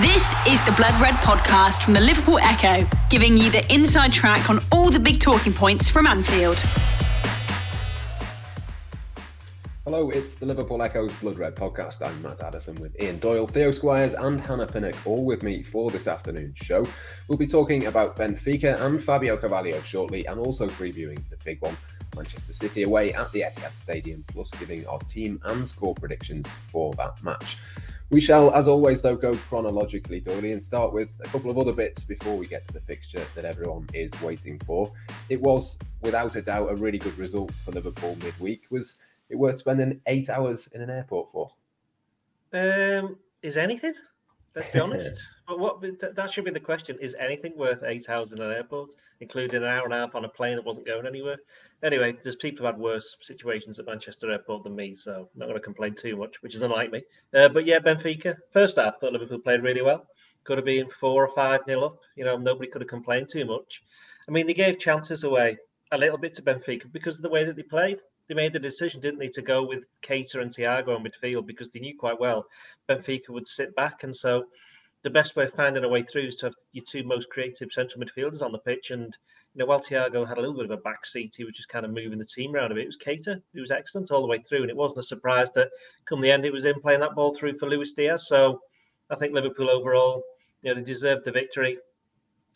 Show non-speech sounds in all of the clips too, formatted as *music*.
This is the Blood Red podcast from the Liverpool Echo, giving you the inside track on all the big talking points from Anfield. Hello, it's the Liverpool Echo's Blood Red podcast. I'm Matt Addison with Ian Doyle, Theo Squires, and Hannah Pinnock, all with me for this afternoon's show. We'll be talking about Benfica and Fabio Carvalho shortly, and also previewing the big one, Manchester City away at the Etihad Stadium, plus giving our team and score predictions for that match. We shall, as always, though, go chronologically, Doyley, and start with a couple of other bits before we get to the fixture that everyone is waiting for. It was, without a doubt, a really good result for Liverpool midweek. Was it worth spending eight hours in an airport for? Um, is anything? Let's be *laughs* honest. but what that should be the question: Is anything worth eight hours in an airport, including an hour and a half on a plane that wasn't going anywhere? Anyway, there's people who've had worse situations at Manchester Airport than me, so I'm not going to complain too much, which is unlike me. Uh, but yeah, Benfica. First half, thought Liverpool played really well. Could have been four or five nil up. You know, nobody could have complained too much. I mean, they gave chances away a little bit to Benfica because of the way that they played. They made the decision, didn't they, to go with Keita and Thiago in midfield because they knew quite well Benfica would sit back, and so the best way of finding a way through is to have your two most creative central midfielders on the pitch and you know, while Thiago had a little bit of a back seat, he was just kind of moving the team around a bit. It was Keita who was excellent all the way through, and it wasn't a surprise that come the end it was him playing that ball through for Luis Diaz. So I think Liverpool overall, you know, they deserved the victory.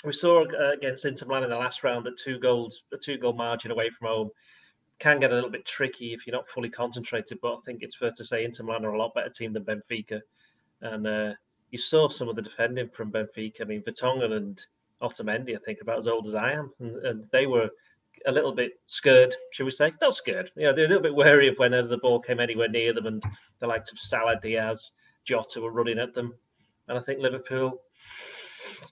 We saw uh, against Inter Milan in the last round that two goals, a two goal margin away from home can get a little bit tricky if you're not fully concentrated. But I think it's fair to say Inter Milan are a lot better team than Benfica, and uh, you saw some of the defending from Benfica. I mean, Vertonghen and Otamendi, I think, about as old as I am, and, and they were a little bit scared, should we say? Not scared. You know, they're a little bit wary of whenever the ball came anywhere near them, and the likes of Salah, Diaz, Jota were running at them. And I think Liverpool,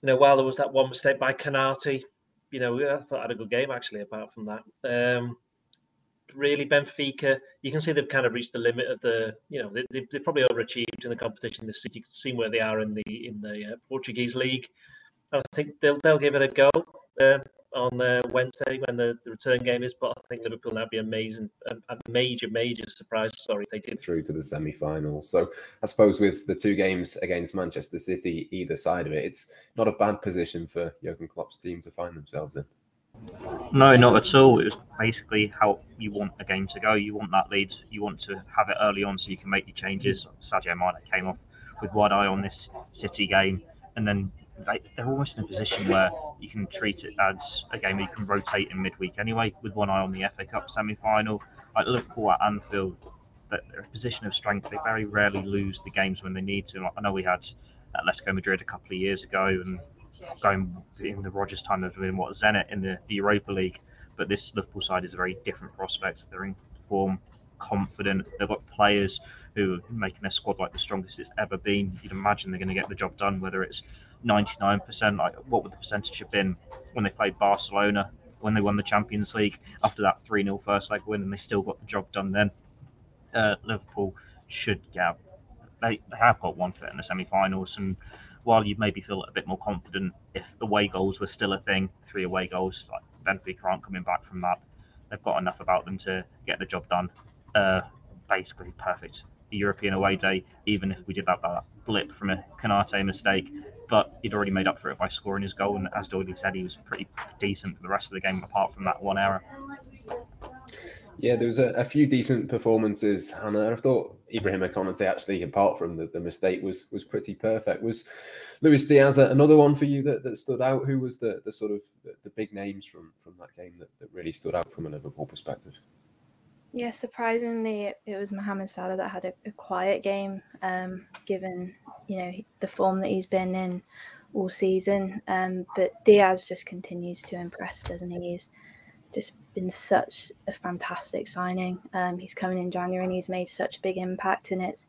you know, while there was that one mistake by Konaté, you know, I thought I had a good game actually. Apart from that, um, really Benfica, you can see they've kind of reached the limit of the, you know, they, they, probably overachieved in the competition this season. You can see where they are in the in the uh, Portuguese league. I think they'll they'll give it a go uh, on uh, Wednesday when the, the, return game is. But I think Liverpool now be amazing, a, a, major major surprise. Sorry, they did through to the semi-final. So I suppose with the two games against Manchester City, either side of it, it's not a bad position for Jurgen Klopp's team to find themselves in. No, not at all. It was basically how you want a game to go. You want that lead. You want to have it early on so you can make your changes. Sadio Mane came off with one eye on this City game, and then like they're almost in a position where you can treat it as a game you can rotate in midweek anyway, with one eye on the FA Cup semi-final. Like Liverpool at Anfield, they're a position of strength. They very rarely lose the games when they need to. Like, I know we had Atletico Madrid a couple of years ago, and going in the Rodgers time, they've been what Zenit in the, the Europa League. But this Liverpool side is a very different prospect. They're in form, confident. They've got players who are making their squad like the strongest it's ever been. You'd imagine they're going to get the job done, whether it's 99%. Like, what would the percentage have been when they played Barcelona when they won the Champions League after that 3 0 first leg win and they still got the job done then? Uh, Liverpool should get. They, they have got one foot in the semi finals. And while you'd maybe feel a bit more confident if away goals were still a thing, three away goals, like Benfica aren't coming back from that. They've got enough about them to get the job done. Uh, basically, perfect European away day, even if we did that, that blip from a Konaté mistake. But he'd already made up for it by scoring his goal, and as Doyley said, he was pretty decent for the rest of the game, apart from that one error. Yeah, there was a, a few decent performances, and I thought Ibrahim Konaté actually, apart from the, the mistake, was was pretty perfect. Was Luis Diaz another one for you that, that stood out? Who was the, the sort of the, the big names from from that game that, that really stood out from a Liverpool perspective? Yeah, surprisingly, it, it was Mohamed Salah that had a, a quiet game, um, given you know the form that he's been in all season. Um, but Diaz just continues to impress, doesn't he? He's just been such a fantastic signing. Um, he's coming in January and he's made such a big impact, and it's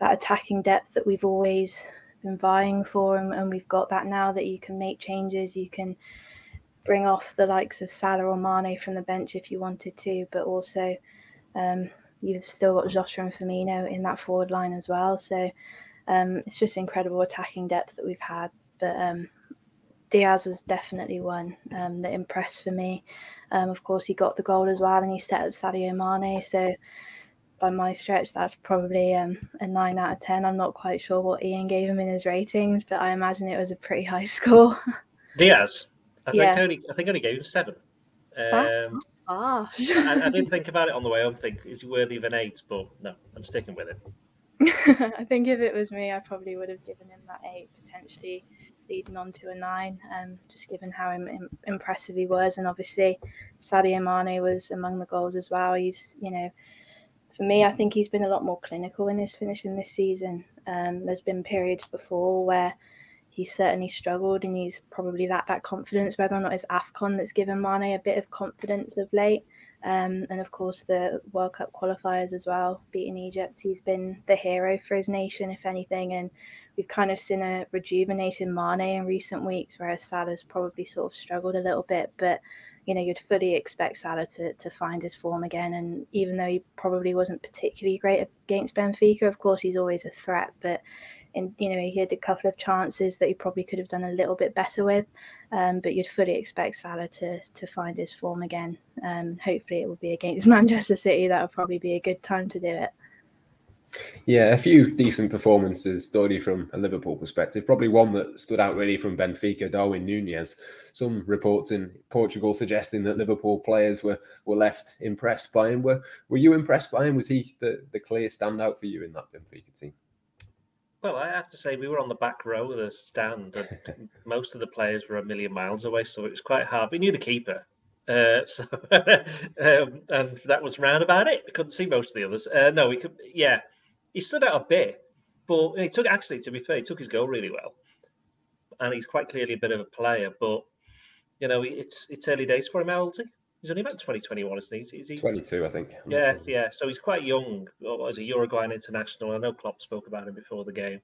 that attacking depth that we've always been vying for, and, and we've got that now that you can make changes, you can bring off the likes of Salah or Mane from the bench if you wanted to, but also um, you've still got Jota and Firmino in that forward line as well. So um, it's just incredible attacking depth that we've had. But um, Diaz was definitely one um, that impressed for me. Um, of course, he got the goal as well, and he set up Sadio Mane. So by my stretch, that's probably um, a nine out of ten. I'm not quite sure what Ian gave him in his ratings, but I imagine it was a pretty high *laughs* score. Diaz, I Yeah. think only I think only gave him seven. That's, Um, that's harsh. I, I did *laughs* think about it on the way home. Think is he worthy of an eight? But no, I'm sticking with it. *laughs* I think if it was me, I probably would have given him that eight, potentially leading on to a nine, um, just given how Im- im- impressive he was. And obviously, Sadio Mane was among the goals as well. He's, you know, for me, I think he's been a lot more clinical in his finishing this season. Um, there's been periods before where he's certainly struggled and he's probably lacked that confidence, whether or not it's AFCON that's given Mane a bit of confidence of late. Um, and of course, the World Cup qualifiers as well, beating Egypt. He's been the hero for his nation, if anything. And we've kind of seen a rejuvenated Mane in recent weeks, whereas Salah's probably sort of struggled a little bit. But, you know, you'd fully expect Salah to, to find his form again. And even though he probably wasn't particularly great against Benfica, of course, he's always a threat. But and you know he had a couple of chances that he probably could have done a little bit better with. Um, but you'd fully expect Salah to to find his form again. Um, hopefully, it will be against *laughs* Manchester City. That would probably be a good time to do it. Yeah, a few decent performances, Doyley, from a Liverpool perspective. Probably one that stood out really from Benfica, Darwin Nunez. Some reports in Portugal suggesting that Liverpool players were, were left impressed by him. Were were you impressed by him? Was he the, the clear standout for you in that Benfica team? Well, I have to say we were on the back row of the stand, and *laughs* most of the players were a million miles away, so it was quite hard. We knew the keeper, uh, *laughs* so um, and that was round about it. We couldn't see most of the others. Uh, no, we could. Yeah, he stood out a bit, but he took actually, to be fair, he took his goal really well, and he's quite clearly a bit of a player. But you know, it's it's early days for him. How old is he? He's only about twenty twenty one, isn't he? Is he? 22, I think. I'm Yeah, sure. yeah. So he's quite young. Well, As a Uruguayan international, I know Klopp spoke about him before the game.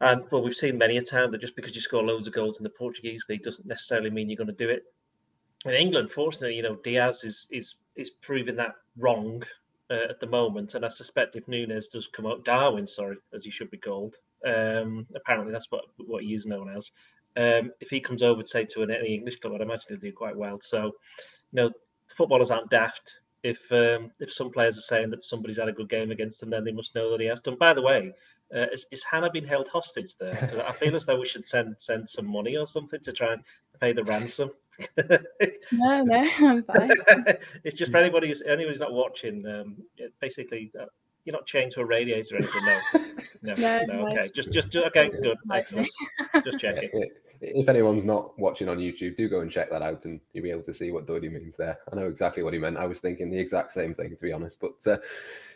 And well, we've seen many a time that just because you score loads of goals in the Portuguese league doesn't necessarily mean you're going to do it. In England, fortunately, you know Diaz is is is proving that wrong uh, at the moment, and I suspect if Nunez does come up, Darwin, sorry, as he should be called. Um, apparently, that's what what he is known as. Um, if he comes over, say to an any English club, I'd imagine he'll do quite well. So, you know, footballers aren't daft if um, if some players are saying that somebody's had a good game against them, then they must know that he has done. By the way, uh, is, is Hannah being held hostage there? *laughs* I feel as though we should send send some money or something to try and pay the ransom. No, no, *laughs* I'm fine. it's just for anybody who's anybody who's not watching. Um, basically, uh, you're not chained to a radiator or anything. No, *laughs* no, No, no. no, Okay, just just, just okay, good, excellent. Just checking. If anyone's not watching on YouTube, do go and check that out, and you'll be able to see what Doyley means there. I know exactly what he meant. I was thinking the exact same thing, to be honest. But uh,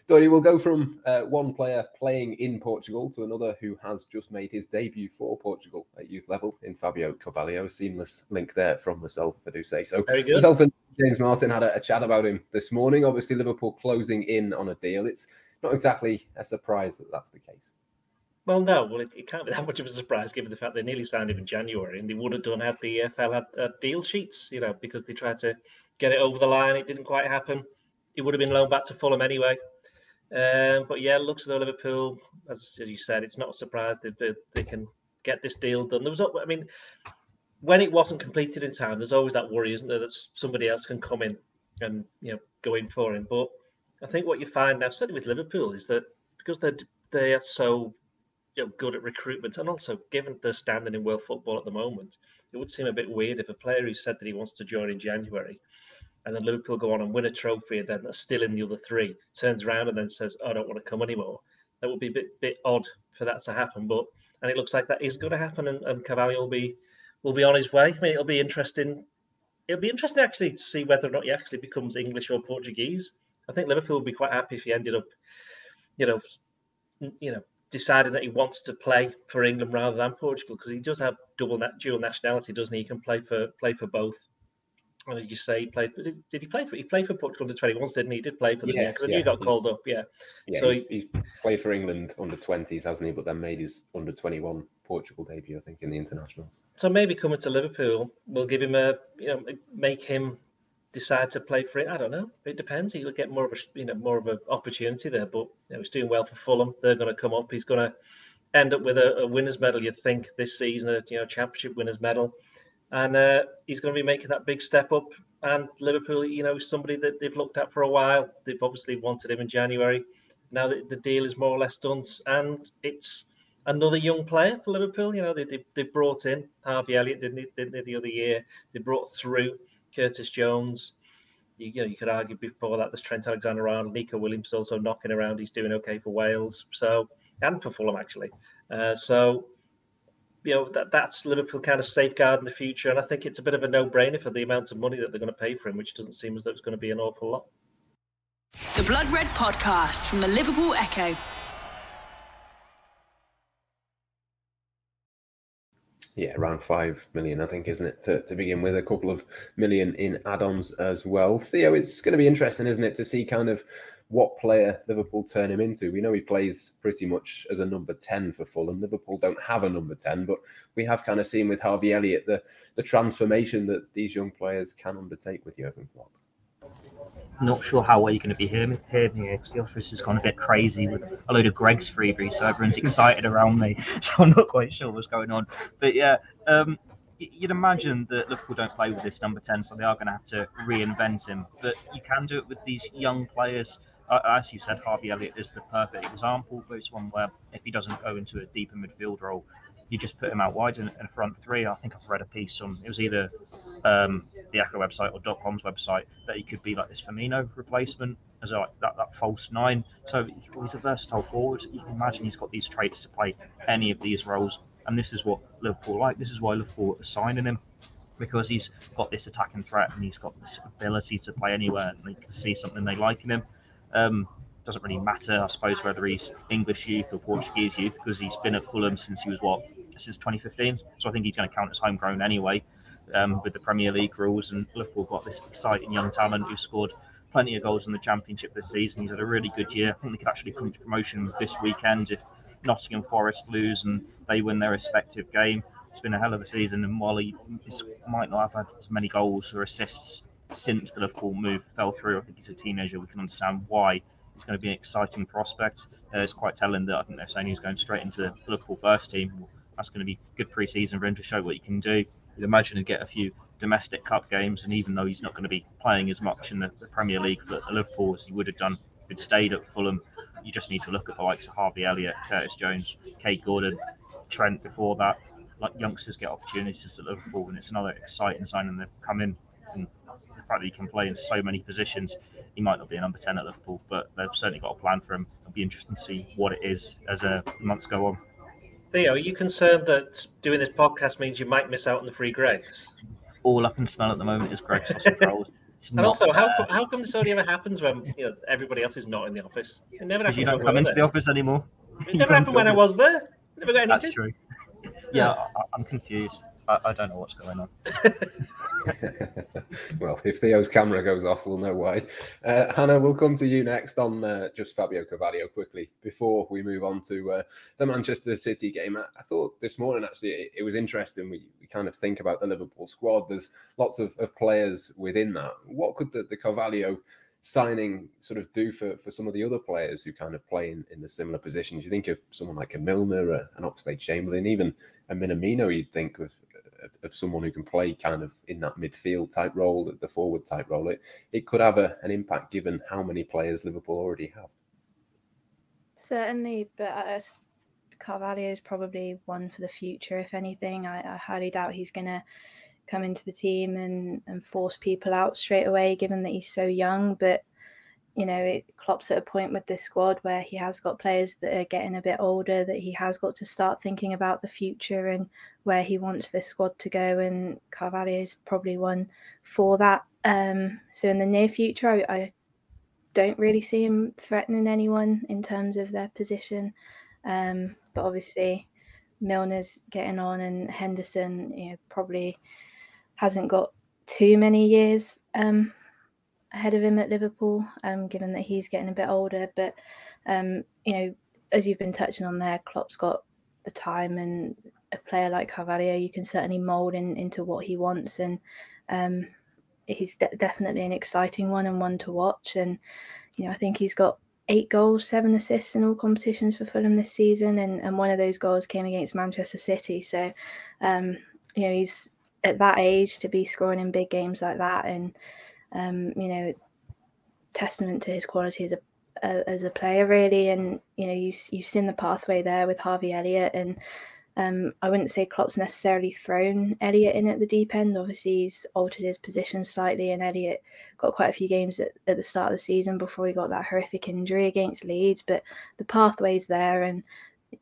Doyley will go from uh, one player playing in Portugal to another who has just made his debut for Portugal at youth level in Fabio Carvalho. Seamless link there from myself, if I do say so. Very good. Myself and James Martin had a, a chat about him this morning. Obviously, Liverpool closing in on a deal. It's not exactly a surprise that that's the case. Well, no, well, it, it can't be that much of a surprise given the fact they nearly signed him in January, and they would have done had the EFL had, had deal sheets, you know, because they tried to get it over the line. It didn't quite happen. He would have been loaned back to Fulham anyway. Um, but yeah, looks as though Liverpool, as, as you said, it's not a surprise that they, they can get this deal done. There was, I mean, when it wasn't completed in time, there's always that worry, isn't there, that somebody else can come in and you know go in for him. But I think what you find now, certainly with Liverpool, is that because they're they are so you know, good at recruitment, and also given their standing in world football at the moment, it would seem a bit weird if a player who said that he wants to join in January, and then Liverpool go on and win a trophy, and then are still in the other three, turns around and then says, "I don't want to come anymore." That would be a bit bit odd for that to happen, but and it looks like that is going to happen, and, and Carvalho will be will be on his way. I mean, it'll be interesting. It'll be interesting actually to see whether or not he actually becomes English or Portuguese. I think Liverpool would be quite happy if he ended up, you know, you know, deciding that he wants to play for England rather than Portugal because he does have double dual nationality, doesn't he? He can play for play for both. What did you say? He played? Did, did he play for? He played for Portugal under twenty ones, didn't he? He did play for them, Yeah. Because I knew yeah, he got called up, yeah. Yeah, So he's, he's played for England under 20s, hasn't he? But then made his under 21 Portugal debut, I think, in the internationals. So maybe coming to Liverpool will give him a, you know, make him decide to play for it. I don't know. It depends. He'll get more of a, you know, more of an opportunity there. But you know, he's doing well for Fulham. They're going to come up. He's going to end up with a, a winners' medal. You'd think this season, a you know, championship winners' medal. and uh, he's going to be making that big step up. And Liverpool, you know, somebody that they've looked at for a while. They've obviously wanted him in January. Now that the deal is more or less done, and it's another young player for Liverpool. You know, they, they, they brought in Harvey Elliott, didn't they, didn't they, the other year? They brought through Curtis Jones. You, you, know, you could argue before that there's Trent Alexander-Arnold, Neco Williams also knocking around. He's doing okay for Wales, so and for Fulham actually. Uh, so you know that that's Liverpool kind of safeguard in the future, and I think it's a bit of a no-brainer for the amount of money that they're going to pay for him, which doesn't seem as though it's going to be an awful lot. The Blood Red Podcast from the Liverpool Echo. Yeah, around five million, I think, isn't it, to, to begin with? A couple of million in add ons as well. Theo, it's going to be interesting, isn't it, to see kind of what player Liverpool turn him into. We know he plays pretty much as a number 10 for Fulham. Liverpool don't have a number 10, but we have kind of seen with Harvey Elliott the, the transformation that these young players can undertake with Jurgen Klopp not sure how well you're going to be hearing me here because the office has gone a bit crazy with a load of Greggs freebies, so everyone's *laughs* excited around me. *laughs* So I'm not quite sure what's going on. But yeah, um, you'd imagine that Liverpool don't play with this number 10, so they are going to have to reinvent him. But you can do it with these young players. Uh, as you said, Harvey Elliott is the perfect example. But it's one where if he doesn't go into a deeper midfield role, you just put him out wide in, in front three. I think I've read a piece on it was either um, the Echo website or .com's website that he could be like this Firmino replacement as a, that, that false nine. So he's a versatile forward. You can imagine he's got these traits to play any of these roles, and this is what Liverpool like. This is why Liverpool are signing him because he's got this attacking threat and he's got this ability to play anywhere, and they can see something they like in him. Um, doesn't really matter, I suppose, whether he's English youth or Portuguese youth because he's been at Fulham since he was what since 2015. So I think he's going to count as homegrown anyway um, with the Premier League rules. And Liverpool got this exciting young talent who scored plenty of goals in the Championship this season. He's had a really good year. I think they could actually come to promotion this weekend if Nottingham Forest lose and they win their respective game. It's been a hell of a season, and while he might not have had as many goals or assists since the Liverpool move fell through, I think he's a teenager. We can understand why he's going to be an exciting prospect. Uh, it's quite telling that I think they're saying he's going straight into the Liverpool first team. That's going to be good pre-season for him to show what he can do. You'd imagine he'd get a few domestic cup games, and even though he's not going to be playing as much in the, the Premier League for Liverpool as he would have done if he'd stayed at Fulham, you just need to look at the likes of Harvey Elliott, Curtis Jones, Kaide Gordon, Trent before that. Like youngsters get opportunities at Liverpool, and it's another exciting signing they've come in. And the fact that he can play in so many positions, he might not be a number 10 at Liverpool, but they've certainly got a plan for him. It'll be interesting to see what it is as uh, months go on. Theo, are you concerned that doing this podcast means you might miss out on the free Greggs? All I can smell at the moment is Greggs sausage rolls. and also, how, how come this only ever happens when you know everybody else is not in the office? It never happens. You don't come into the office anymore. It never *laughs* happened when I was there. Never got anything. That's true. Yeah, I, I'm confused. I, I don't know what's going on. *laughs* well, if Theo's camera goes off, we'll know why. Uh, Hannah, we'll come to you next on uh, just Fabio Carvalho quickly before we move on to uh, the Manchester City game. I, I thought this morning actually it, it, was interesting. We, we kind of think about the Liverpool squad. There's lots of, of players within that. What could the, the Carvalho signing sort of do for, for some of the other players who kind of play in, in the similar positions? You think of someone like a Milner, an Oxlade Chamberlain, even a Minamino, you'd think of of, of, someone who can play kind of in that midfield type role, the forward type role, it, it could have a, an impact given how many players Liverpool already have. Certainly, but Carvalho is probably one for the future. If anything, I, I highly doubt he's going to come into the team and, and force people out straight away, given that he's so young. But you know, it Klopp's at a point with this squad where he has got players that are getting a bit older, that he has got to start thinking about the future and where he wants this squad to go. And Carvalho is probably one for that. Um, so in the near future, I, I, don't really see him threatening anyone in terms of their position. Um, but obviously, Milner's getting on, and Henderson, you know, probably hasn't got too many years um, ahead of him at Liverpool, um, given that he's getting a bit older. But um, you know, as you've been touching on there, Klopp's got the time, and a player like Carvalho, you can certainly mould in, into what he wants, and um, he's de- definitely an exciting one and one to watch. And you know, I think he's got eight goals, seven assists in all competitions for Fulham this season, and, and one of those goals came against Manchester City. So, um, you know, he's at that age to be scoring in big games like that, and um, you know, testament to his quality as a uh, as a player, really. And you know, you you've seen the pathway there with Harvey Elliott, and um, I wouldn't say Klopp's necessarily thrown Elliott in at the deep end. Obviously, he's altered his position slightly, and Elliott got quite a few games at, at the start of the season before he got that horrific injury against Leeds. But the pathway's there, and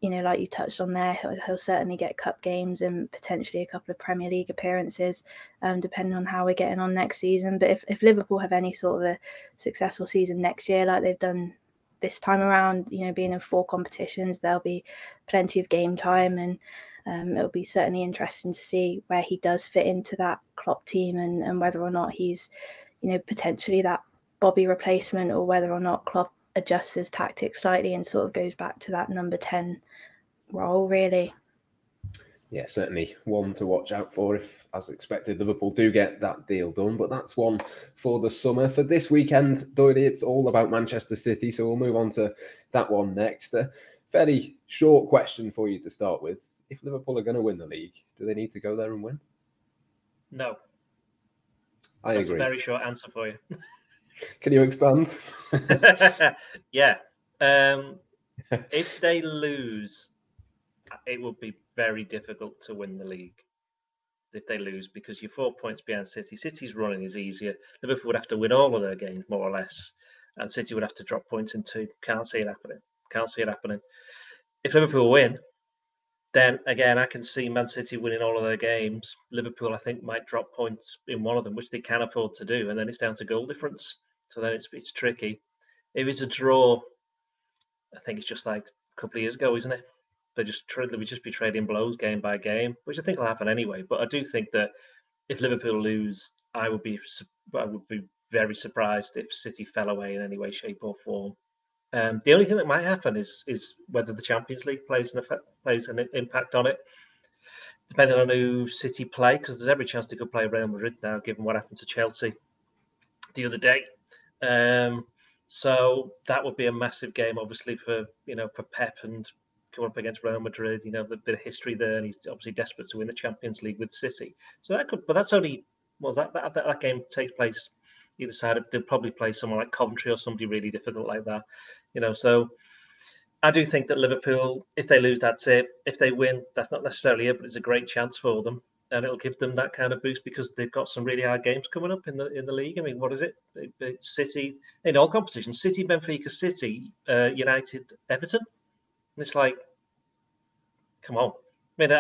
you know, like you touched on there, he'll, he'll, certainly get cup games and potentially a couple of Premier League appearances, um, depending on how we're getting on next season. But if, if Liverpool have any sort of a successful season next year, like they've done this time around, you know, being in four competitions, there'll be plenty of game time, and um, it'll be certainly interesting to see where he does fit into that Klopp team and, and whether or not he's, you know, potentially that Bobby replacement or whether or not Klopp adjusts his tactics slightly and sort of goes back to that number 10 role, really. Yeah, certainly one to watch out for if, as expected, Liverpool do get that deal done. But that's one for the summer. For this weekend, Doyley, it's all about Manchester City. So we'll move on to that one next. A fairly short question for you to start with. If Liverpool are going to win the league, do they need to go there and win? No. I That's agree. a very short answer for you. *laughs* Can you expand? *laughs* yeah. Um, *laughs* if they lose, it would be very difficult to win the league. If they lose, because you're four points behind City. City's running is easier. Liverpool would have to win all of their games, more or less, and City would have to drop points in two. Can't see it happening. Can't see it happening. If Liverpool win, then again, I can see Man City winning all of their games. Liverpool, I think, might drop points in one of them, which they can afford to do, and then it's down to goal difference. So then it's it's tricky. If it's a draw, I think it's just like a couple of years ago, isn't it? They just tra- they would just be trading blows game by game, which I think will happen anyway. But I do think that if Liverpool lose, I would be I would be very surprised if City fell away in any way, shape, or form. Um, the only thing that might happen is is whether the Champions League plays an effect, plays an impact on it, depending on who City play, because there's every chance they could play Real Madrid now, given what happened to Chelsea the other day. Um, so that would be a massive game, obviously for you know for Pep and up against Real Madrid. You know, the bit of history there, and he's obviously desperate to win the Champions League with City. So that could, but that's only well that that, that, that game takes place either side. They'll probably play someone like Coventry or somebody really difficult like that. You know, so I do think that Liverpool, if they lose, that's it. If they win, that's not necessarily it, but it's a great chance for them and it'll give them that kind of boost because they've got some really hard games coming up in the in the league. I mean, what is it? It's City in all competitions: City, Benfica, City, uh, United, Everton. And it's like, come on. I mean,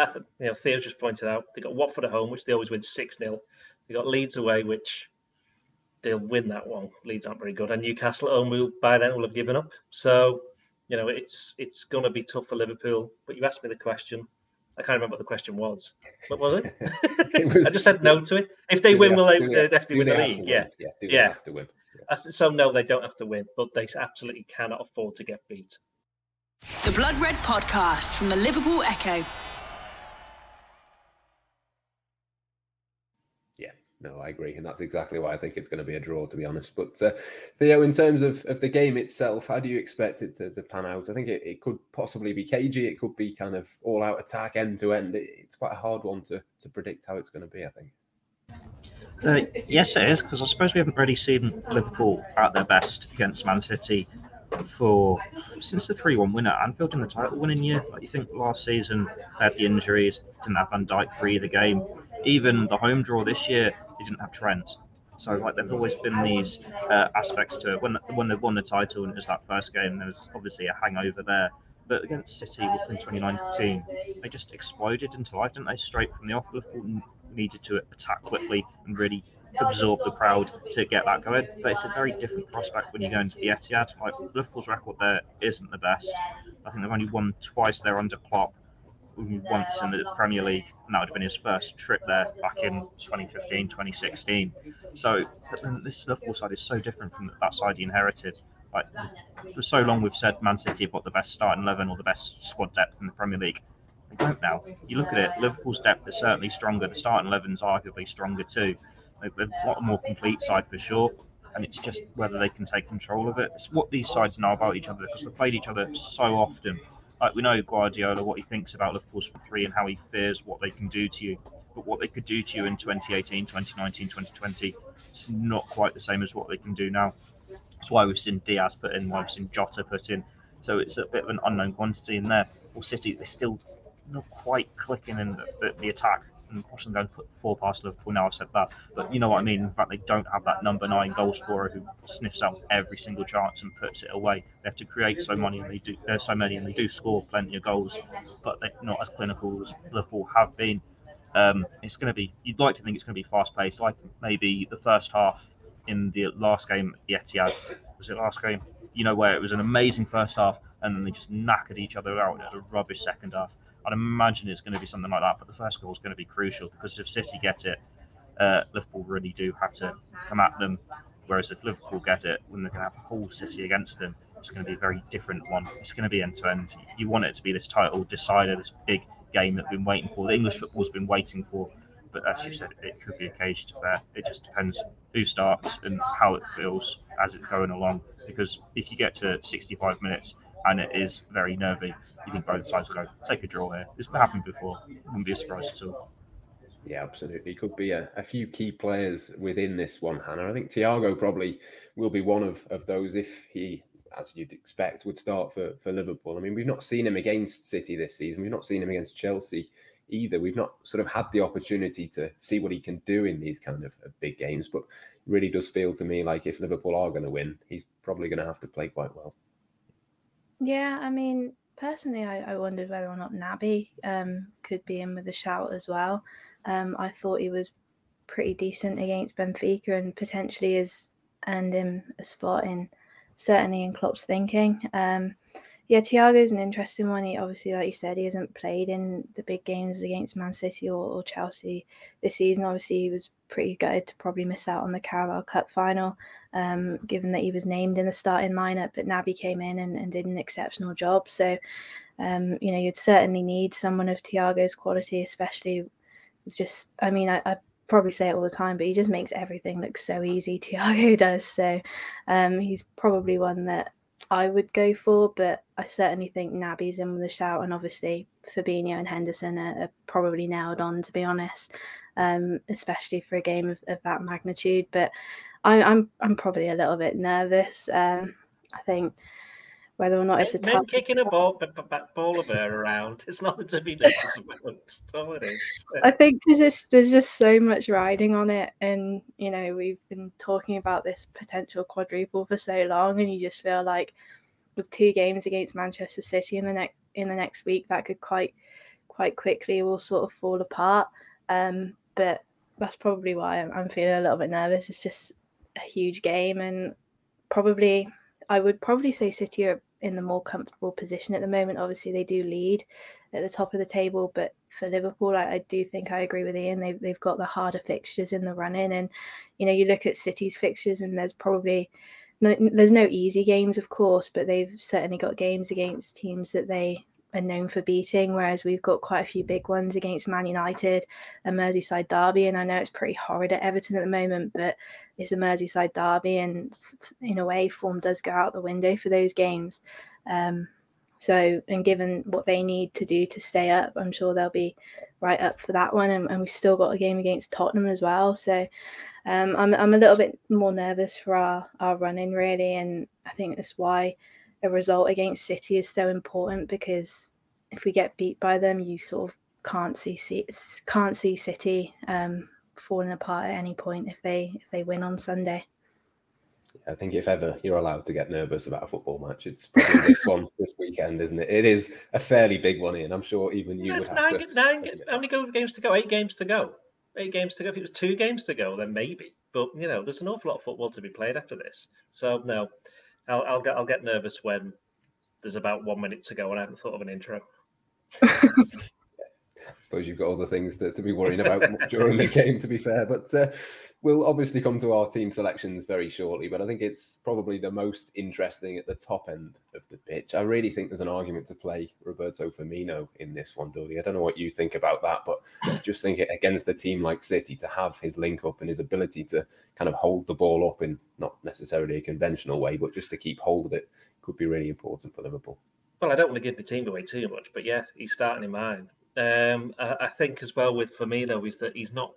you know, Theo just pointed out they got Watford at home, which they always win six 0 They got Leeds away, which they'll win that one. Leeds aren't very good, and Newcastle at home will by then will have given up. So, you know, it's it's going to be tough for Liverpool. But you asked me the question. I can't remember what the question was. What was it? *laughs* it was, *laughs* I just said no to it. If they win, will they, they, they have to win the league? Yeah. Yeah. Yeah. have to win? Yeah. So no, they don't have to win, but they absolutely cannot afford to get beat. The Blood Red Podcast from the Liverpool Echo. Yeah, no, I agree, and that's exactly why I think it's going to be a draw, to be honest. But uh, Theo, in terms of, of the game itself, how do you expect it to, to pan out? I think it, it could possibly be cagey. It could be kind of all out attack, end to end. It's quite a hard one to to predict how it's going to be. I think. Uh, yes, it is because I suppose we haven't really seen Liverpool at their best against Man City for since the three-one winner Anfield in the title-winning year. Like you think last season had the injuries, didn't have Van Dijk for either game. Even the home draw this year, he didn't have Trent. So like there've always been these uh, aspects to it. When when they won the title and it was that first game, there was obviously a hangover there. But against City in 2019, they just exploded into life, didn't they? Straight from the off, Liverpool needed to attack quickly and really absorb the crowd to get that going. But it's a very different prospect when you go into the Etihad. Like Liverpool's record there isn't the best. I think they've only won twice there under Klopp, once in the Premier League, and that would have been his first trip there back in 2015, 2016. So this Liverpool side is so different from that side he inherited. Like for so long, we've said Man City have got the best starting eleven or the best squad depth in the Premier League. They don't now. You look at it, Liverpool's depth is certainly stronger. The starting eleven's arguably stronger too. They've got a more complete side for sure and it's just whether they can take control of it. It's what these sides know about each other because they've played each other so often like we know Guardiola, what he thinks about Liverpool's three and how he fears what they can do to you. but what they could do to you in 2018, 2019, 2020, it's not quite the same as what they can do now. That's why we've seen Diaz put in, why we've seen Jota put in. So it's a bit of an unknown quantity in there. Or City, they're still not quite clicking in the, the, the attack and them put four past Liverpool. Now I've said that, but you know what I mean. In fact, they don't have that number nine goal scorer who sniffs out every single chance and puts it away. They have to create so many, and they do uh, so many, and they do score plenty of goals, but they're not as clinical as Liverpool have been. Um, it's going to be. You'd like to think it's going to be fast paced, like maybe the first half in the last game the Etihad. Was it last game? You know where it was an amazing first half, and then they just knackered each other out. It was a rubbish second half. I'd imagine it's going to be something like that. But the first goal is going to be crucial because if City get it, uh, Liverpool really do have to come at them. Whereas if Liverpool get it, when they're going to have a whole City against them, it's going to be a very different one. It's going to be end to end. You want it to be this title decider, this big game that we've been waiting for. The English football's been waiting for. But as you said, it could be a cage to bear. It just depends who starts and how it feels as it's going along. Because if you get to 65 minutes and it is very nervy, you think both sides will go take a draw here. This happened before. Wouldn't be a surprise at all. Yeah, absolutely. Could be a, a, few key players within this one, Hannah. I think Thiago probably will be one of, of those if he, as you'd expect, would start for, for Liverpool. I mean, we've not seen him against City this season. We've not seen him against Chelsea either. We've not sort of had the opportunity to see what he can do in these kind of, of big games. But really does feel to me like if Liverpool are going to win, he's probably going to have to play quite well. Yeah, I mean, personally, I, I wondered whether or not Naby um, could be in with a shout as well. Um, I thought he was pretty decent against Benfica and potentially has earned him a spot in certainly in Klopp's thinking. Um, yeah, Thiago's an interesting one. He obviously, like you said, he hasn't played in the big games against Man City or, or Chelsea this season. Obviously, he was pretty gutted to probably miss out on the Carabao Cup final, um, given that he was named in the starting lineup. But Naby came in and, and did an exceptional job. So, um, you know, you'd certainly need someone of Thiago's quality, especially just. I mean, I, I probably say it all the time, but he just makes everything look so easy. *laughs* Thiago does. So um, he's probably one that I would go for, but I certainly think Naby's in with a shout, and obviously Fabinho and Henderson are, are probably nailed on, to be honest, um, especially for a game of, of that magnitude. But I, am I'm, I'm probably a little bit nervous. Um, I think whether or not it's a Men kicking a ball, b- b- ball of air around. It's nothing to be nervous *laughs* about. I think there's just, there's just so much riding on it, and you know we've been talking about this potential quadruple for so long, and you just feel like with two games against Manchester City in the next in the next week, that could quite quite quickly all sort of fall apart. Um, but that's probably why I'm, I'm feeling a little bit nervous. It's just a huge game, and probably I would probably say City are in the more comfortable position at the moment. Obviously, they do lead at the top of the table, but for Liverpool, I, I do think I agree with Ian. They've they've got the harder fixtures in the run in, and you know you look at City's fixtures, and there's probably no, there's no easy games, of course, but they've certainly got games against teams that they are known for beating, whereas we've got quite a few big ones against Man United, a Merseyside derby, and I know it's pretty horrid at Everton at the moment, but it's a Merseyside derby, and in a way, form does go out the window for those games. Um, so, and given what they need to do to stay up, I'm sure they'll be right up for that one. And, and we've still got a game against Tottenham as well. So, um, I'm I'm a little bit more nervous for our our run in, really, and I think that's why a result against City is so important because if we get beat by them, you sort of can't see can't see City um, falling apart at any point if they if they win on Sunday. I think if ever you're allowed to get nervous about a football match, it's probably this one *laughs* this weekend, isn't it? It is a fairly big one, and I'm sure even you would have nine, to. Nine, how many games to go? Eight games to go. Eight games to go. If it was two games to go, then maybe. But you know, there's an awful lot of football to be played after this. So no, I'll, I'll get I'll get nervous when there's about one minute to go and I haven't thought of an intro. *laughs* I suppose you've got other things to, to be worrying about *laughs* during the game, to be fair. But uh, we'll obviously come to our team selections very shortly. But I think it's probably the most interesting at the top end of the pitch. I really think there's an argument to play Roberto Firmino in this one, Doyley. I don't know what you think about that, but I just think it, against a team like City to have his link up and his ability to kind of hold the ball up in not necessarily a conventional way, but just to keep hold of it could be really important for Liverpool. Well, I don't want to give the team away too much, but yeah, he's starting in mine Um, I, I, think as well with Firmino is that he's not.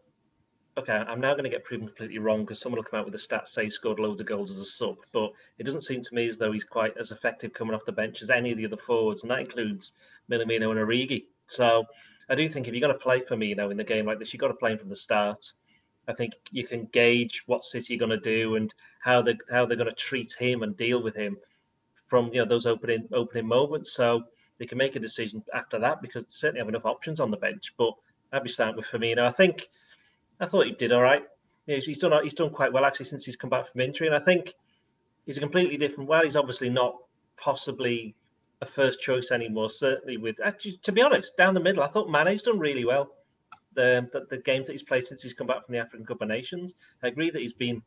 Okay, I'm now going to get proven completely wrong because someone will come out with a stat say he scored loads of goals as a sub, but it doesn't seem to me as though he's quite as effective coming off the bench as any of the other forwards, and that includes Minamino and Origi. So I do think if you're going to play Firmino in the game like this, you've got to play him from the start. I think you can gauge what City are going to do and how they how they're going to treat him and deal with him from you know those opening opening moments. So they can make a decision after that because they certainly have enough options on the bench. But I'd be starting with Firmino. I think I thought he did all right. He's done he's done quite well actually since he's come back from injury, and I think he's a completely different. Well, he's obviously not possibly a first choice anymore. Certainly, with actually, to be honest, down the middle, I thought Mane's done really well. The, the, the games that he's played since he's come back from the African Cup of Nations, I agree that he's been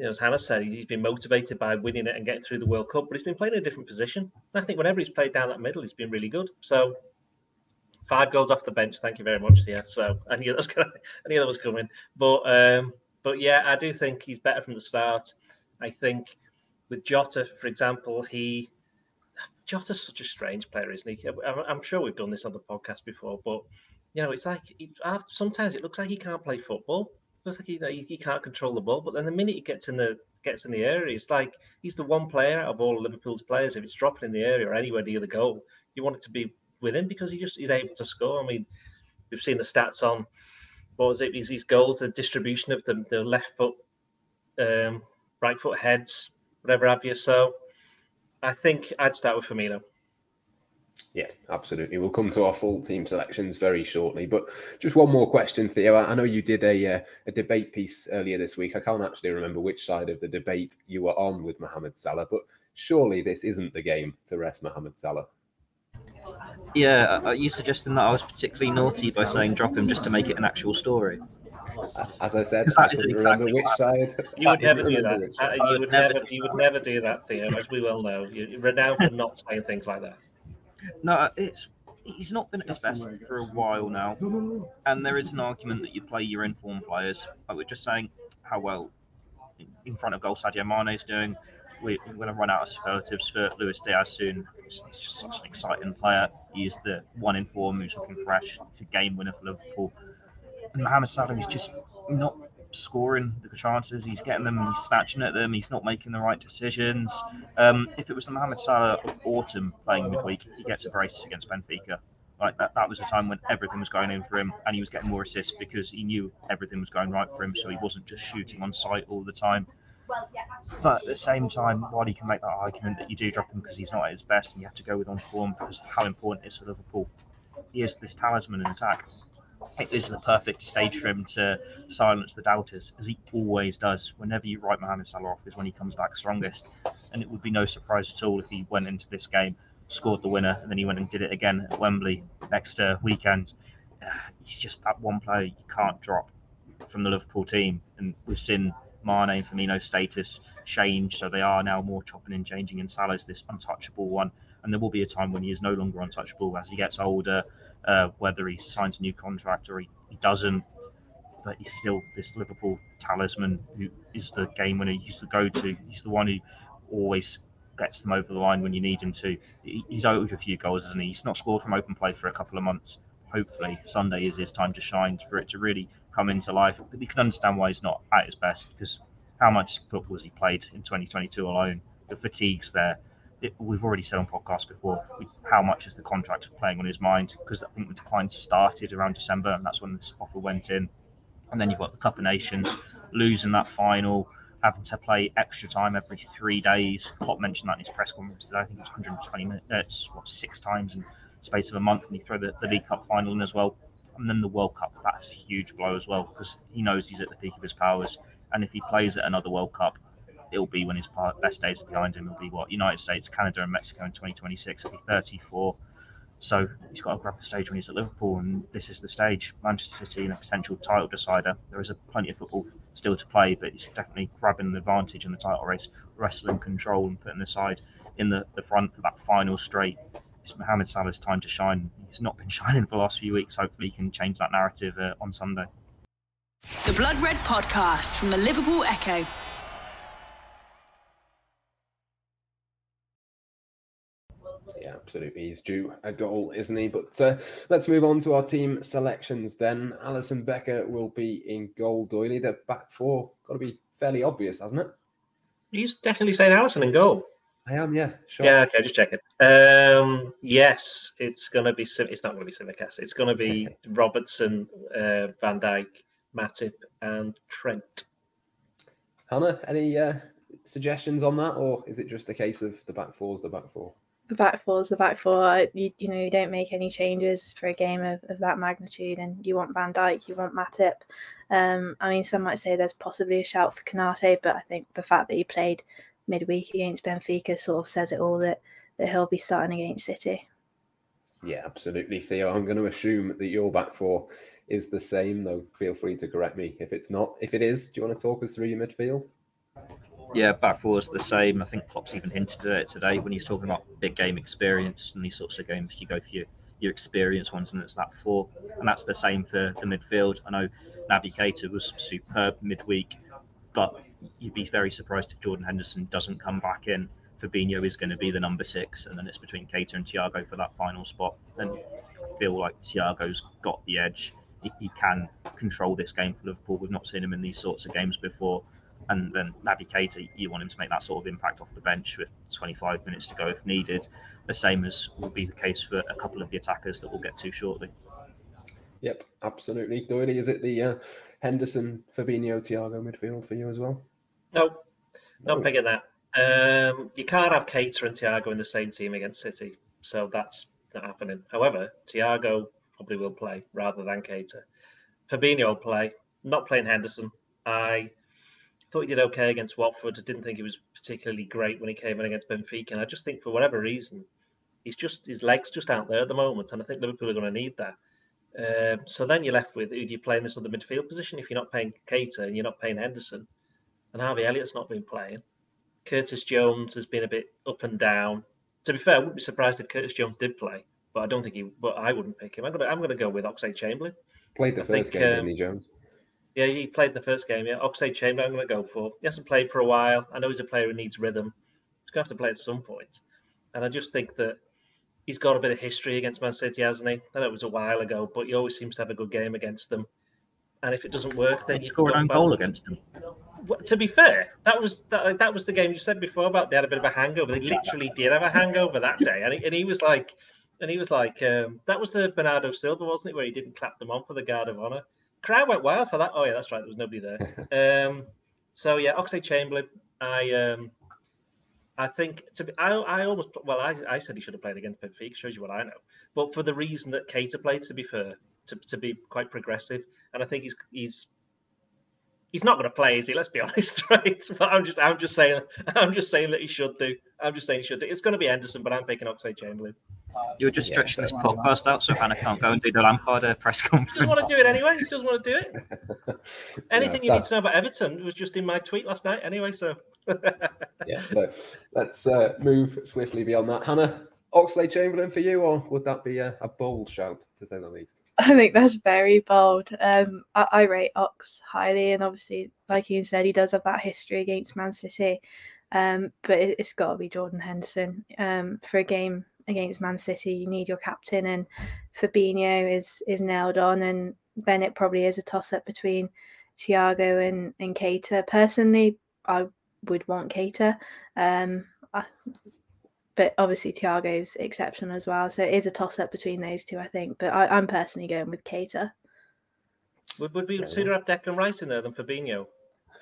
you know, as Hannah said, he's been motivated by winning it and getting through the World Cup, but he's been playing in a different position. And I think whenever he's played down that middle, he's been really good. So five goals off the bench, thank you very much. Yeah, so I knew that was gonna, I knew that was coming. But um, but yeah, I do think he's better from the start. I think with Jota, for example, he Jota's such a strange player, isn't he? I'm sure we've done this on the podcast before, but you know, it's like sometimes it looks like he can't play football looks like he, he, he can't control the ball. But then the minute he gets in the gets in the area, it's like he's the one player of all Liverpool's players. If it's dropping in the area or anywhere near the goal, you want it to be with him because he just he's able to score. I mean, we've seen the stats on what was it? These, these goals, the distribution of the, the left foot, um, right foot heads, whatever have you. So I think I'd start with Firmino. Yeah, absolutely. We'll come to our full team selections very shortly. But just one more question, Theo. I know you did a uh, a debate piece earlier this week. I can't actually remember which side of the debate you were on with Mohamed Salah, but surely this isn't the game to rest Mohamed Salah. Yeah, are you suggesting that I was particularly naughty by saying drop him just to make it an actual story? As I said, I can't exactly remember *laughs* which side. You would never do that. Uh, you would never, you would never do that, Theo, as we well know. You're renowned for not saying things like that. No, it's he's not been at his best for a while now, and there is an argument that you play your informed players. Like we're just saying how well in front of goal Sadio Mane is doing. We, are going to run out of superlatives for Luis Diaz soon. He's just such an exciting player. He's the one in form who's looking fresh. It's a game winner for Liverpool. And Mohamed Salah is just not scoring the chances. He's getting them, he's snatching at them, he's not making the right decisions. Um, if it was the Mohamed Salah of autumn playing midweek, he gets a brace against Benfica. Like that, that was a time when everything was going in for him, and he was getting more assists because he knew everything was going right for him, so he wasn't just shooting on sight all the time. But at the same time, while you can make that argument that you do drop him because he's not at his best, and you have to go with on form because how important it is for Liverpool, he is this talisman in attack it is the perfect stage for him to silence the doubters, as he always does. Whenever you write Mohamed Salah off, is when he comes back strongest. And it would be no surprise at all if he went into this game, scored the winner, and then he went and did it again at Wembley next uh, weekend. Uh, *sighs* he's just that one player you can't drop from the Liverpool team. And we've seen Mane and Firmino's status change, so they are now more chopping and changing, and Salah's this untouchable one. And there will be a time when he is no longer untouchable as he gets older uh, whether he signs a new contract or he, he doesn't. But he's still this Liverpool talisman who is the game winner. He's the go-to. He's the one who always gets them over the line when you need him to. He's owed a few goals, isn't he? He's not scored from open play for a couple of months. Hopefully, Sunday is his time to shine for it to really come into life. But you can understand why he's not at his best because how much football has he played in 2022 alone? The fatigue's there it, we've already said on podcast before how much is the contract playing on his mind because I think the decline started around December and that's when this offer went in. And then you've got the Cup of Nations losing that final, having to play extra time every three days. Klopp mentioned that in his press conference today. I think it was 120 minutes, uh, what six times in space of a month, and you throw the, the League Cup final in as well. And then the World Cup, that's a huge blow as well because he knows he's at the peak of his powers. And if he plays at another World Cup, it'll be when his best days are behind him. It'll be what United States, Canada, and Mexico in 2026. He'll be 34. So he's got to grab the stage when he's at Liverpool, and this is the stage. Manchester City and a potential title decider. There is a plenty of football still to play, but he's definitely grabbing the advantage in the title race, wrestling control and putting the side in the, the front for that final straight. It's Mohamed Salah's time to shine. He's not been *laughs* shining for the last few weeks. Hopefully, he can change that narrative uh, on Sunday. The Blood Red Podcast from the Liverpool Echo. Yeah, absolutely. He's due a goal, isn't he? But uh, let's move on to our team selections then. Alisson Becker will be in goal. Doyley, the back four got to be fairly obvious, hasn't it? You definitely saying Alisson in goal. I am, yeah. Sure. Yeah, okay, just check it. Um, yes, it's going to be. It's not going to be Tsimikas. It's going to be Robertson, uh, Van Dijk, Matip, and Trent. Hannah, any uh, suggestions on that, or is it just a case of the back four's the back four? The back four is the back four. You, you know, you don't make any changes for a game of, of that magnitude, and you want Van Dijk, you want Matip. Um, I mean, some might say there's possibly a shout for Konate, but I think the fact that he played midweek against Benfica sort of says it all that, that he'll be starting against City. Yeah, absolutely, Theo. I'm going to assume that your back four is the same, though. Feel free to correct me if it's not. If it is, do you want to talk us through your midfield? Yeah, back four is the same. I think Klopp's even hinted at it today when he's talking about big game experience and these sorts of games. You go for your, your experience ones, and it's that four. And that's the same for the midfield. I know Naby Keita was superb midweek, but you'd be very surprised if Jordan Henderson doesn't come back in. Fabinho is going to be the number six, and then it's between Keita and Thiago for that final spot. And I feel like Thiago's got the edge. He, he, can control this game for Liverpool. We've not seen him in these sorts of games before. And then Naby Keita, you want him to make that sort of impact off the bench with 25 minutes to go if needed. The same as will be the case for a couple of the attackers that we'll get to shortly. Yep, absolutely. Doyley, is it the uh, Henderson, Fabinho, Thiago midfield for you as well? No, not picking that. Um, you can't have Keita and Thiago in the same team against City, so that's not happening. However, Thiago probably will play rather than Keita. Fabinho will play, not playing Henderson. I thought he did okay against Watford. I didn't think he was particularly great when he came in against Benfica. And I just think for whatever reason, he's just his legs just aren't there at the moment, and I think Liverpool are going to need that. Um, so then you're left with who do you play in this other midfield position if you're not paying Keita and you're not paying Henderson, and Harvey Elliott's not been playing. Curtis Jones has been a bit up and down. To be fair, I wouldn't be surprised if Curtis Jones did play, but I don't think he. But I wouldn't pick him. I'm gonna. I'm gonna go with Oxlade Chamberlain. Played the I first think, game, um, Jones. Yeah, he played the first game. Yeah, Oxlade Chamberlain. I'm gonna go for. He hasn't played for a while. I know he's a player who needs rhythm. He's gonna have to play at some point. point, and I just think that he's got a bit of history against Man City, hasn't he? I know it was a while ago, but he always seems to have a good game against them. And if it doesn't work, then you score an own goal against them to be fair, that was that, that was the game you said before about they had a bit of a hangover. They literally did have a hangover that day, and he, and he was like, and he was like, um, that was the Bernardo Silva, wasn't it, where he didn't clap them on for the guard of honor. Crowd went wild for that. Oh yeah, that's right. There was nobody there. *laughs* um, so yeah, Oxlade Chamberlain. I um, I think to be, I, I almost well, I, I said he should have played against Benfica. Shows you what I know. But for the reason that Keita played, to be fair, to, to be quite progressive, and I think he's he's he's not going to play, is he? Let's be *laughs* honest, right? But I'm just, I'm just saying, *laughs* I'm just saying that he should do. I'm just saying he should do. It's going to be Henderson, but I'm picking Oxlade Chamberlain. You're just stretching this podcast out so Hannah can't go and do the Lampard uh, press conference. He doesn't want to do it anyway. He doesn't want to do it. *laughs* Anything yeah, you need to know about Everton was just in my tweet last night anyway. So yeah, no, let's uh, move swiftly beyond that. Hannah, Oxlade Chamberlain for you, or would that be a, a bold shout to say the least? *laughs* I think that's very bold. Um, I, I, rate Ox highly, and obviously, like you said, he does have that history against Man City. Um, but it, has got to be Jordan Henderson. Um, for a game against Man City, you need your captain, and Fabinho is is nailed on, and then it probably is a toss up between Thiago and and Keita. Personally, I would want Keita. Um, I, but obviously Thiago's exceptional as well. So it is a toss up between those two, I think. But I, am personally going with Keita. Would, would we sooner have Declan Rice in there than Fabinho?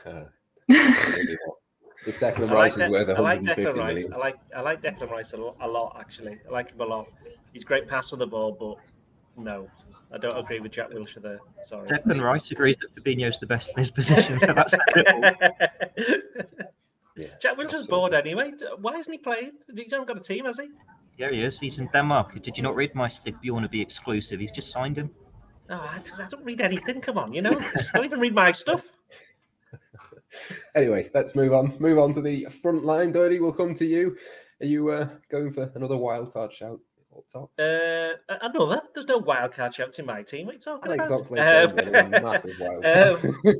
Uh, *laughs* if Declan Rice like is worth 150 I like Declan Rice. I like I like Declan Rice a lot, a lot actually. I like him a lot. He's great pass on the ball, but no, I don't agree with Jack Wilshere there. Sorry. Declan Rice agrees that Fabinho's the best in his position, so that's *laughs* *laughs* Yeah. Jack Wilshere's bored anyway. Why isn't he playing? He hasn't got a team, has he? Yeah, he is. He's in Denmark. Did you not read my If you want to be exclusive? He's just signed him. Oh, I, I don't read anything. Come on, you know, I *laughs* don't even read my stuff. *laughs* anyway, let's move on. Move on to the front line. Doherty, we'll come to you. Are you uh, going for another wild card shout? Top? Uh, another. There's no wild card shouts in my team. What are you talking Alex about? Um, massive wild *laughs* um,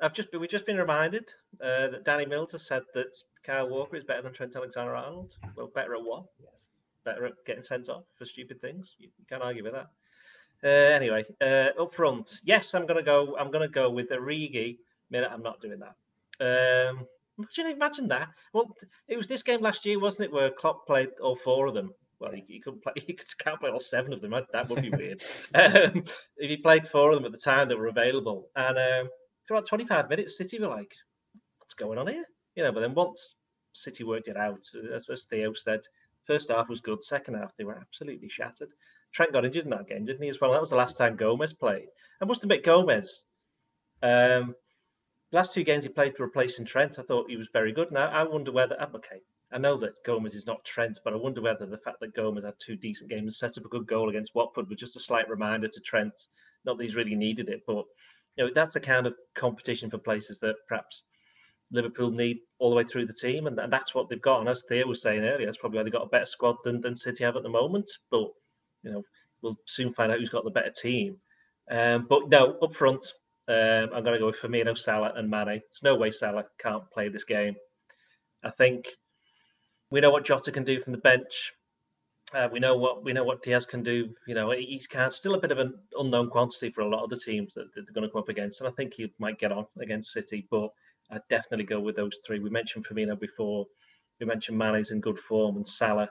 I've just been, we've just been reminded uh, that Danny Mills has said that Kyle Walker is better than Trent Alexander-Arnold. Well, better at what? Yes. better at getting sent off for stupid things. You can't argue with that. Uh, anyway, uh, up front, yes, I'm gonna go. I'm gonna go with the Origi. Minute, I'm not doing that. Um, imagine, imagine that. Well, it was this game last year, wasn't it, where Klopp played all four of them. Well, he, couldn't play. *laughs* He can't play all seven of them. That would be weird. *laughs* um, if he played four of them at the time that were available, and um, for about 25 minutes, City were like, "What's going on here?" You know. But then once City worked it out, as, as Theo said, first half was good. Second half, they were absolutely shattered. Trent got injured in that game, didn't he, as well? That was the last time Gomez played. I must admit, Gomez, um, last two games he played for replacing Trent, I thought he was very good. Now, I wonder whether, um, okay, I know that Gomez is not Trent, but I wonder whether the fact that Gomez had two decent games and set up a good goal against Watford was just a slight reminder to Trent, not that he's really needed it, but you know that's the kind of competition for places that perhaps Liverpool need all the way through the team, and, and that's what they've got. And as Theo was saying earlier, that's probably why they've got a better squad than, than City have at the moment. But you know, we'll soon find out who's got the better team. Um, but no, up front, um, I'm going to go with Firmino, Salah, and Mane. There's no way Salah can't play this game. I think we know what Jota can do from the bench. Uh, we know what we know what Diaz can do. You know, he's kind still a bit of an unknown quantity for a lot of the teams that, that they're going to come up against, and I think he might get on against City. But I'd definitely go with those three. We mentioned Firmino before. We mentioned Mane's in good form, and Salah.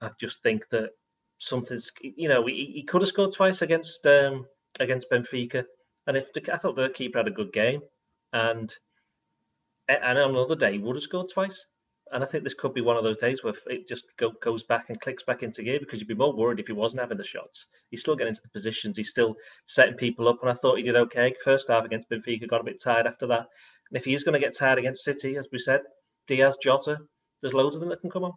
I just think that something's you know he, he could have scored twice against um, against Benfica, and if the, I thought the keeper had a good game, and and on another day would have scored twice. And I think this could be one of those days where it just go, goes back and clicks back into gear because you'd be more worried if he wasn't having the shots. He's still getting into the positions. He's still setting people up. And I thought he did okay. First half against Benfica, got a bit tired after that. And if he is going to get tired against City, as we said, Diaz, Jota, there's loads of them that can come on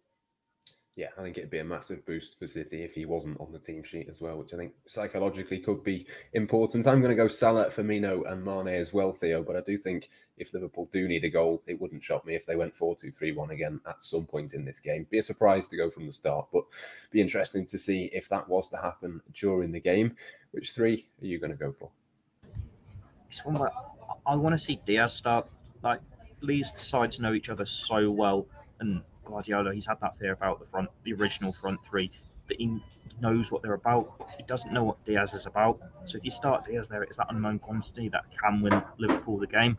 yeah, I think it'd be a massive boost for City if he wasn't on the team sheet as well, which I think psychologically could be important. I'm going to go Salah, Firmino, and Mane as well, Theo. But I do think if Liverpool do need a goal, it wouldn't shock me if they went 4 2 3 1 again at some point in this game. Be a surprise to go from the start, but be interesting to see if that was to happen during the game. Which three are you going to go for? I want to see Diaz start. Like, these sides know each other so well, and Guardiola, he's had that fear about the front, the original front three, but he knows what they're about. He doesn't know what Diaz is about. So if you start Diaz there, it's that unknown quantity that can win Liverpool the game.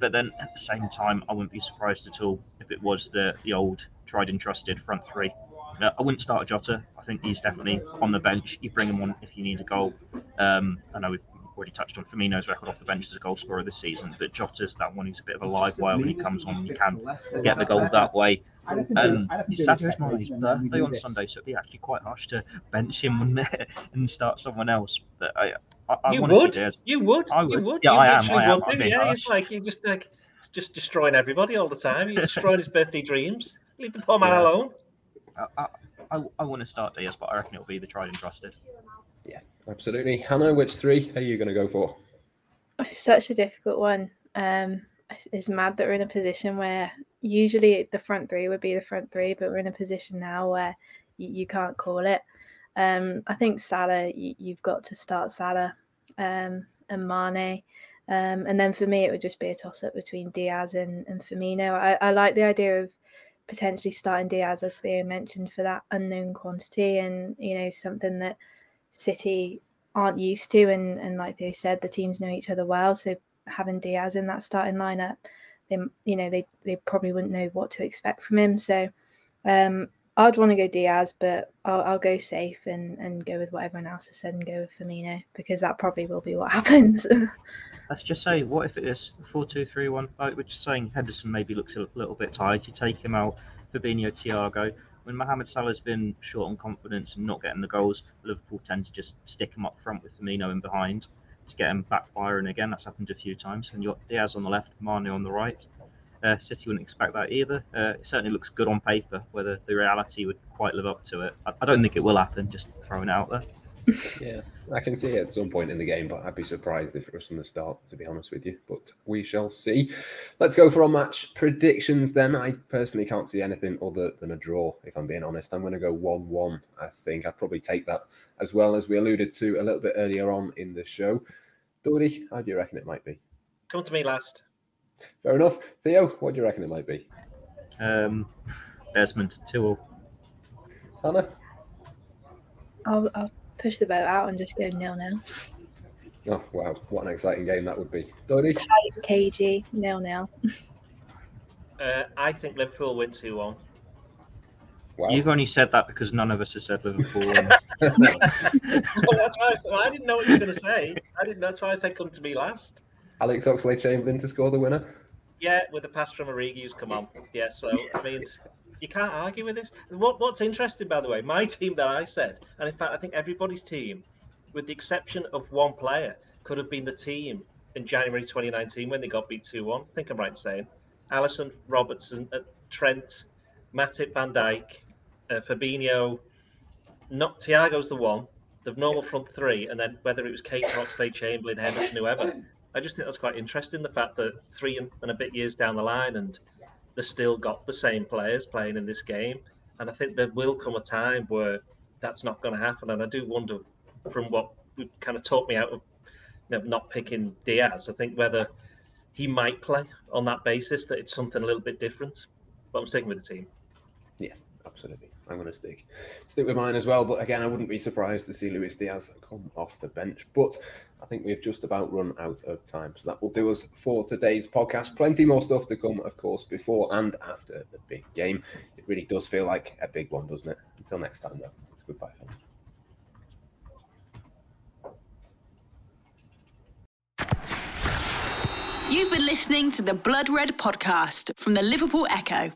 But then at the same time, I wouldn't be surprised at all if it was the the old tried and trusted front three. Uh, I wouldn't start Jota. I think he's definitely on the bench. You bring him on if you need a goal. Um, I know we've already touched on Firmino's record off the bench as a goal scorer this season, but Jota's that one who's a bit of a live wire when he comes on. You can get the goal that way. Um, it's Sadio Mane's birthday on Sunday, so it'd be actually quite harsh to bench him *laughs* and start someone else. But I, I, I you, would. you would. I would. You would. Yeah, you I am. I am. Would, yeah, it's like you just like just destroying everybody all the time. You're destroying his birthday dreams. Leave the poor man Yeah. alone. I, I, I, I want to start Diaz, but I reckon it'll be the tried and trusted. Yeah, absolutely. Hannah, which three are you going to go for? It's such a difficult one. Um, it's- it's mad that we're in a position where usually the front three would be the front three, but we're in a position now where you, you can't call it. Um, I think Salah, you, you've got to start Salah um, and Mane. Um, and then for me, it would just be a toss up between Diaz and, and Firmino. I, I like the idea of potentially starting Diaz, as Theo mentioned, for that unknown quantity and, you know, something that City aren't used to. And, and like they said, the teams know each other well. So having Diaz in that starting lineup, they, you know, they, they probably wouldn't know what to expect from him. So um, I'd want to go Diaz, but I'll, I'll go safe and, and go with what everyone else has said and go with Firmino because that probably will be what *laughs* happens. Let's just say, what if it is 4 2 3 1 5, which is saying Henderson maybe looks a little bit tired. You take him out, Fabinho, Thiago. When Mohamed Salah's been short on confidence and not getting the goals, Liverpool tend to just stick him up front with Firmino in behind to get him backfiring again. That's happened a few times. And you've got Diaz on the left, Mane on the right. Uh, City wouldn't expect that either. Uh, it certainly looks good on paper. Whether the reality would quite live up to it, I, I don't think it will happen. Just throwing it out there. Yeah, I can see it at some point in the game, but I'd be surprised if it was from the start, to be honest with you. But we shall see. Let's go for our match predictions then. I personally can't see anything other than a draw, if I'm being honest. I'm going to go 1 1. I think I'd probably take that as well as we alluded to a little bit earlier on in the show. Doyley, how do you reckon it might be? Come to me last. Fair enough. Theo, what do you reckon it might be? Um, Desmond, 2 0. Hannah? I'll, I'll push the boat out and just go nil nil. Oh wow, what an exciting game that would be. Doyley? KG nil nil. Uh, I think Liverpool win 2 1. Wow. You've only said that because none of us have said Liverpool. wins. *laughs* well, that's why I, said- I didn't know what you were going to say. I didn't. That's why I said come to me last. Alex Oxlade Chamberlain to score the winner. Yeah, with the pass from Origi who's come on. Yeah, so I mean, you can't argue with this. What, what's interesting, by the way, my team that I said, and in fact, I think everybody's team, with the exception of one player, could have been the team in January 2019 when they got beat 2 1. I think I'm right in saying. Alisson, Robertson, uh, Trent, Matip, Van Dijk, uh, Fabinho, not Thiago's the one, the normal front three, and then whether it was Keita, Oxlade, Chamberlain, Henderson, whoever. I just think that's quite interesting. The fact that three and, and a bit years down the line, and they've still got the same players playing in this game. And I think there will come a time where that's not going to happen. And I do wonder, from what kind of talked me out of you know, not picking Diaz, I think whether he might play on that basis that it's something a little bit different. But I'm sticking with the team. Yeah, absolutely. I'm going to stick stick with mine as well. But again, I wouldn't be surprised to see Luis Diaz come off the bench. But I think we've just about run out of time. So that will do us for today's podcast. Plenty more stuff to come, of course, before and after the big game. It really does feel like a big one, doesn't it? Until next time, though, it's goodbye now. You've been listening to the Blood Red podcast from the Liverpool Echo.